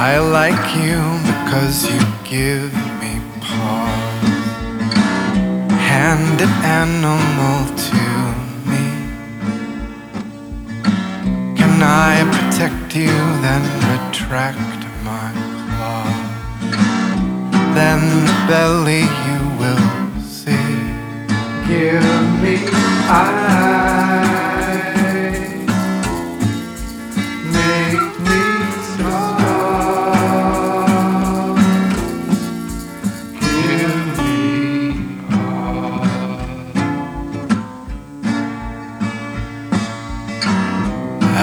I like you because you give me pause. Handed animal to me. Can I protect you, then retract my claw? Then the belly you will see. Give me eyes.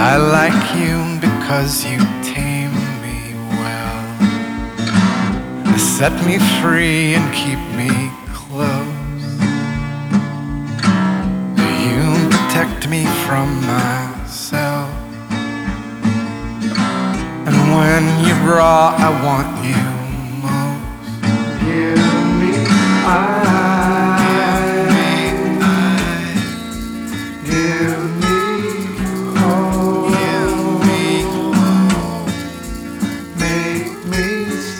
I like you because you tame me well. Set me free and keep me close. You protect me from myself. And when you're raw, I want you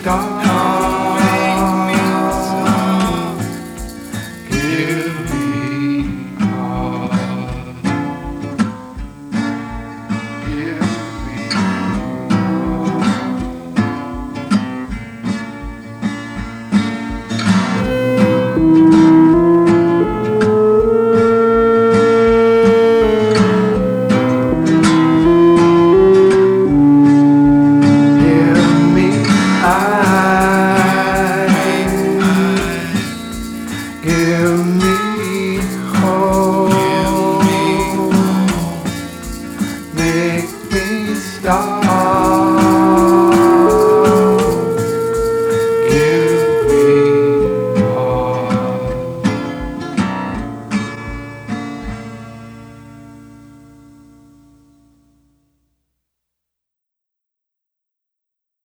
me stop.